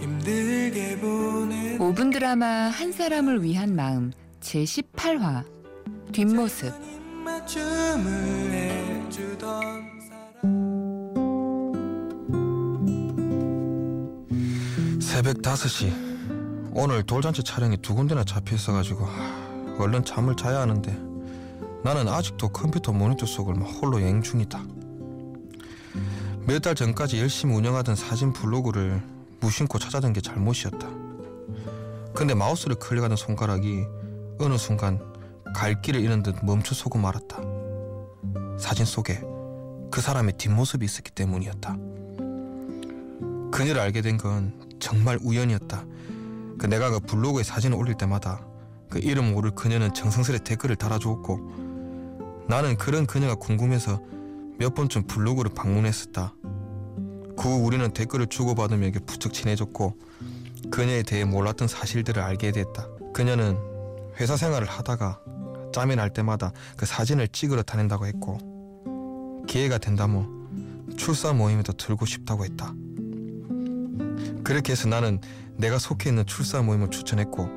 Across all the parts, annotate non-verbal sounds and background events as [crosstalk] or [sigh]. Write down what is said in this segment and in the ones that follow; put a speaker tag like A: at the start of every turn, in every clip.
A: 힘들게 보낸
B: 5분 드라마 한 사람을 위한 마음 제18화. 뒷모습
C: 새벽 5시 오늘 돌잔치 촬영이 두 군데나 잡혀 있어가지고 하, 얼른 잠을 자야 하는데 나는 아직도 컴퓨터 모니터 속을 막 홀로 여행 중이다. 몇 달 전까지 열심히 운영하던 사진 블로그를 무심코 찾아든 게 잘못이었다. 근데 마우스를 클릭하던 손가락이 어느 순간 갈 길을 잃은 듯 멈춰서고 말았다 사진 속에 그 사람의 뒷모습이 있었기 때문이었다 그녀를 알게 된 건 정말 우연이었다. 그 내가 그 블로그에 사진을 올릴 때마다 그 이름 모를 그녀는 정성스레 댓글을 달아주었고 나는 그런 그녀가 궁금해서 몇 번쯤 블로그를 방문했었다. 그 후 우리는 댓글을 주고받으며 부쩍 친해졌고 그녀에 대해 몰랐던 사실들을 알게 됐다. 그녀는 회사 생활을 하다가 짬이 날 때마다 그 사진을 찍으러 다닌다고 했고 기회가 된다면 출사 모임에도 들고 싶다고 했다. 그렇게 해서 나는 내가 속해 있는 출사 모임을 추천했고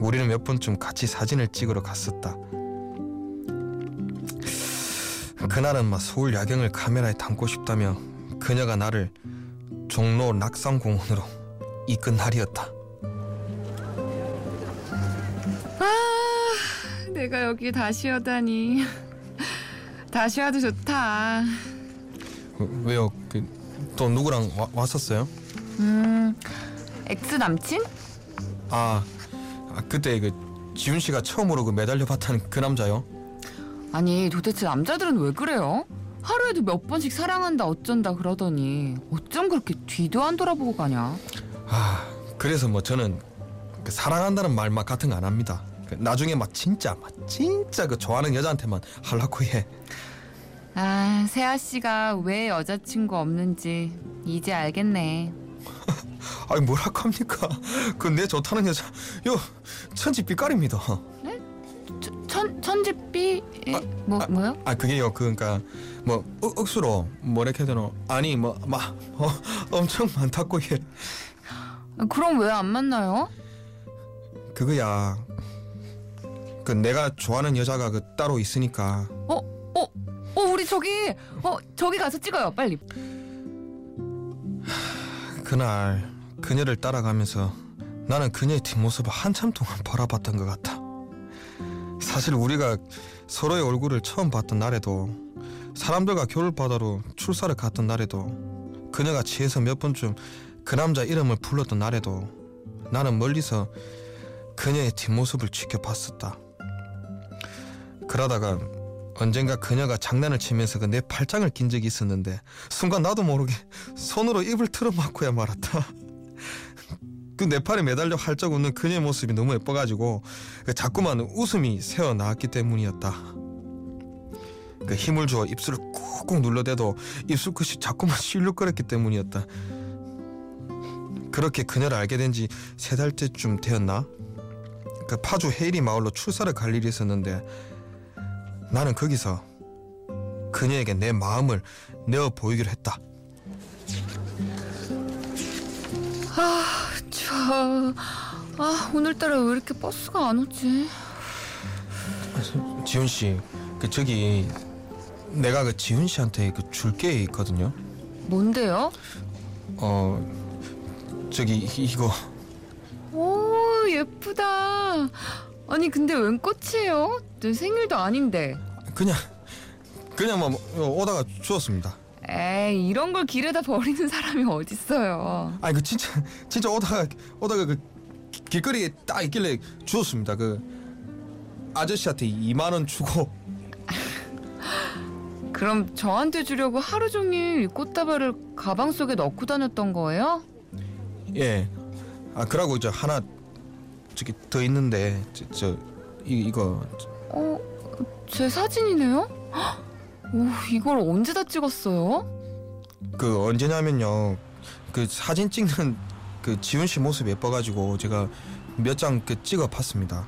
C: 우리는 몇 번쯤 같이 사진을 찍으러 갔었다. 그날은 막 서울 야경을 카메라에 담고 싶다며 그녀가 나를 종로 낙산공원으로 이끈 날이었다.
B: 내가 여기 다시 오다니 [laughs] 다시 와도 좋다
C: 어, 왜요? 그, 또 누구랑 와, 왔었어요?
B: 음 ex 남친?
C: 아, 아 그때 그 지훈 씨가 처음으로 그 매달려 봤다는 그 남자요?
B: 아니 도대체 남자들은 왜 그래요? 하루에도 몇 번씩 사랑한다 어쩐다 그러더니 어쩜 그렇게 뒤도 안 돌아보고 가냐
C: 아 그래서 뭐 저는 그 사랑한다는 말 막 같은 거 안 합니다. 그 나중에 막 진짜 막 진짜 그 좋아하는 여자한테만 하려고 해.
B: 아 세아 씨가 왜 여자친구 없는지 이제 알겠네 [laughs]
C: 아니 뭐라고 합니까? 그 내 좋다는 여자 요 천지 빛깔입니다.
B: 천, 천, 천지삐? 에? 뭐, 뭐요?
C: 아 그게요 그러니까 뭐 억- 뭐라 해야 되노? 아니 뭐막 어, 엄청 많다고 해.
B: 그럼 왜 안 만나요?
C: 그거야. 그 내가 좋아하는 여자가 그 따로 있으니까
B: 어, 어, 어, 우리 저기, 어, 저기 가서 찍어요, 빨리.
C: 그날 그녀를 따라가면서 나는 그녀의 뒷모습을 한참 동안 바라봤던 것 같아. 사실 우리가 서로의 얼굴을 처음 봤던 날에도 사람들과 겨울바다로 출사를 갔던 날에도 그녀가 취해서 몇 번쯤 그 남자 이름을 불렀던 날에도 나는 멀리서 그녀의 뒷모습을 지켜봤었다. 그러다가 언젠가 그녀가 장난을 치면서 그 내 팔짱을 낀 적이 있었는데 순간 나도 모르게 손으로 입을 틀어막고야 말았다. 그 내 팔에 매달려 활짝 웃는 그녀의 모습이 너무 예뻐가지고 그 자꾸만 웃음이 새어 나왔기 때문이었다. 그 힘을 주어 입술을 꾹꾹 눌러대도 입술 끝이 자꾸만 실룩거렸기 때문이었다. 그렇게 그녀를 알게 된 지 세 달째쯤 되었나? 그 파주 헤이리 마을로 출사를 갈 일이 있었는데 나는 거기서 그녀에게 내 마음을 내어 보이기로 했다.
B: 추워. 아, 오늘따라 왜 이렇게 버스가 안 오지?
C: 지훈 씨, 그 저기 내가 그 지훈 씨한테 그 줄 게 있거든요.
B: 뭔데요?
C: 어, 저기 이- 이거
B: 오, 예쁘다. 아니, 근데 웬 꽃이에요? 내 생일도 아닌데.
C: 그냥 그냥 뭐 오다가 주웠습니다.
B: 에이, 이런 걸 길에다 버리는 사람이 어딨어요.
C: 아니 그 진짜 진짜 오다가 오다가 그 기- 길거리에 딱 있길래 주웠습니다. 그 아저씨한테 2만 원 주고 [laughs]
B: 그럼 저한테 주려고 하루 종일 이 꽃다발을 가방 속에 넣고 다녔던 거예요?
C: 예. 아 그러고 이제 하나 저기 더 있는데 저, 저 이, 이거
B: 어, 제 사진이네요? 헉, 오, 이걸 언제 다 찍었어요?
C: 그 언제냐면요. 그 사진 찍는 그 지훈 씨 모습 예뻐가지고 제가 몇 장 그 찍어 봤습니다.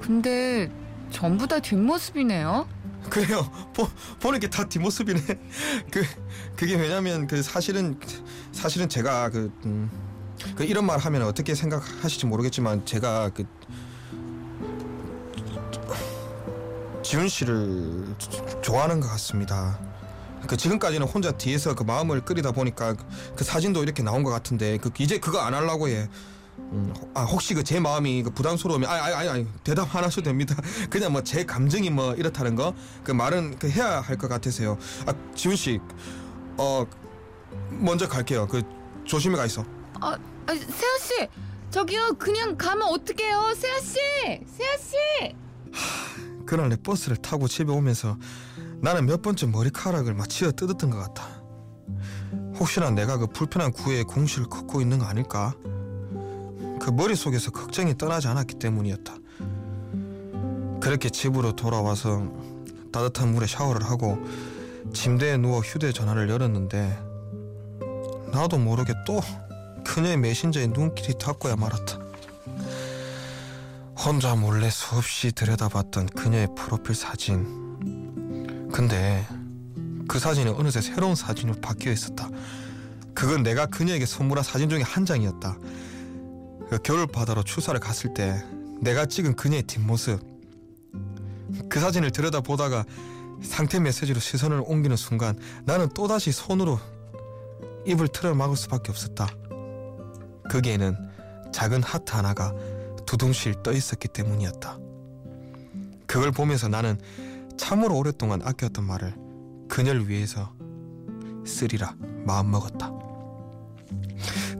B: 근데 전부 다 뒷모습이네요.
C: 그래요. 보, 보는 게 다 뒷모습이네. 그 그게 왜냐면 그 사실은 사실은 제가 그, 음, 그 이런 말 하면 어떻게 생각하실지 모르겠지만 제가 그 지훈 씨를 조- 좋아하는 것 같습니다. 그 지금까지는 혼자 뒤에서 그 마음을 끓이다 보니까 그- 그 사진도 이렇게 나온 것 같은데 그 이제 그거 안 하려고 해. 음, 아 혹시 그 제 마음이 그 부담스러우면 아니 아니 아니 대답 안 하셔도 됩니다. [laughs] 그냥 뭐 제 감정이 뭐 이렇다는 거 그 말은 그 해야 할 것 같아서요. 아 지훈 씨, 어 먼저 갈게요. 그 조심히 가 있어.
B: 아, 아 세아 씨, 저기요, 그냥 가면 어떡해요, 세아 씨, 세아 씨.
C: 그날 내 버스를 타고 집에 오면서 나는 몇 번째 머리카락을 막 치어 뜯었던 것 같아. 혹시나 내가 그 불편한 구애에 공시를 걷고 있는 거 아닐까? 그 머릿속에서 걱정이 떠나지 않았기 때문이었다. 그렇게 집으로 돌아와서 따뜻한 물에 샤워를 하고 침대에 누워 휴대전화를 열었는데 나도 모르게 또 그녀의 메신저에 눈길이 닿고야 말았다. 혼자 몰래 수없이 들여다봤던 그녀의 프로필 사진. 근데 그 사진이 어느새 새로운 사진으로 바뀌어 있었다. 그건 내가 그녀에게 선물한 사진 중에 한 장이었다. 그 겨울 바다로 추사를 갔을 때 내가 찍은 그녀의 뒷모습. 그 사진을 들여다보다가 상태 메시지로 시선을 옮기는 순간 나는 또다시 손으로 입을 틀어 막을 수밖에 없었다. 거기에는 작은 하트 하나가 두둥실 떠 있었기 때문이었다. 그걸 보면서 나는 참으로 오랫동안 아꼈던 말을 그녀를 위해서 쓰리라 마음먹었다.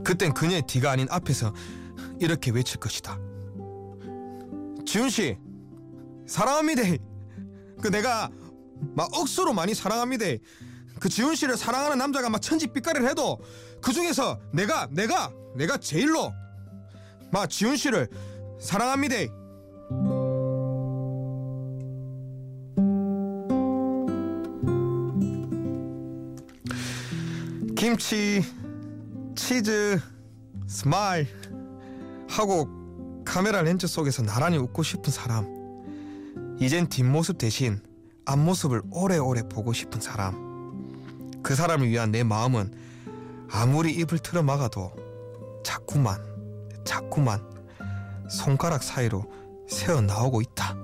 C: 그땐 그녀의 뒤가 아닌 앞에서 이렇게 외칠 것이다. 지훈 씨 사랑합니다. 그 내가 막 억수로 많이 사랑합니다. 그 지훈 씨를 사랑하는 남자가 막 천지 삐까리를 해도 그 중에서 내가 내가 내가 제일로 막 지훈 씨를 사랑합니다. 김치, 치즈, 스마일 하고 카메라 렌즈 속에서 나란히 웃고 싶은 사람. 이젠 뒷모습 대신 앞모습을 오래오래 보고 싶은 사람. 그 사람을 위한 내 마음은 아무리 입을 틀어 막아도 자꾸만, 자꾸만 손가락 사이로 새어 나오고 있다.